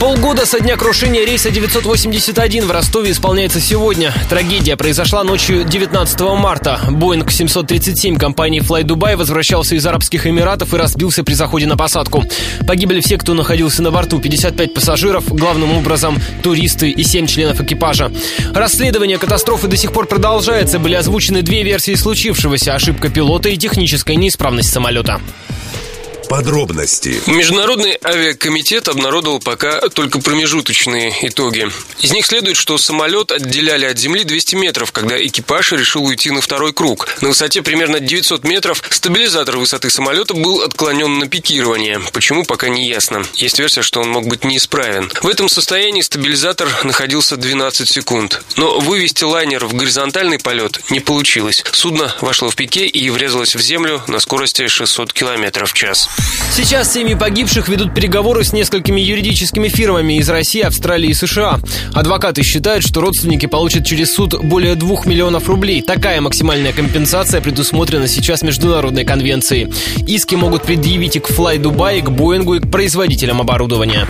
Полгода со дня крушения рейса 981 в Ростове исполняется сегодня. Трагедия произошла ночью 19 марта. Боинг 737 компании Fly Dubai возвращался из Арабских Эмиратов и разбился при заходе на посадку. Погибли все, кто находился на борту. 55 пассажиров, главным образом туристы и 7 членов экипажа. Расследование катастрофы до сих пор продолжается. Были озвучены две версии случившегося. Ошибка пилота и техническая неисправность самолета. Подробности. Международный авиакомитет обнародовал пока только промежуточные итоги. Из них следует, что самолет отделяли от земли 200 метров, когда экипаж решил уйти на второй круг. На высоте примерно 900 метров стабилизатор высоты самолета был отклонен на пикирование. Почему, пока не ясно. Есть версия, что он мог быть неисправен. В этом состоянии стабилизатор находился 12 секунд. Но вывести лайнер в горизонтальный полет не получилось. Судно вошло в пике и врезалось в землю на скорости 600 км в час. Сейчас семьи погибших ведут переговоры с несколькими юридическими фирмами из России, Австралии и США. Адвокаты считают, что родственники получат через суд более 2 миллионов рублей. Такая максимальная компенсация предусмотрена сейчас Международной конвенцией. Иски могут предъявить и к Fly Dubai, и к Боингу, и к производителям оборудования.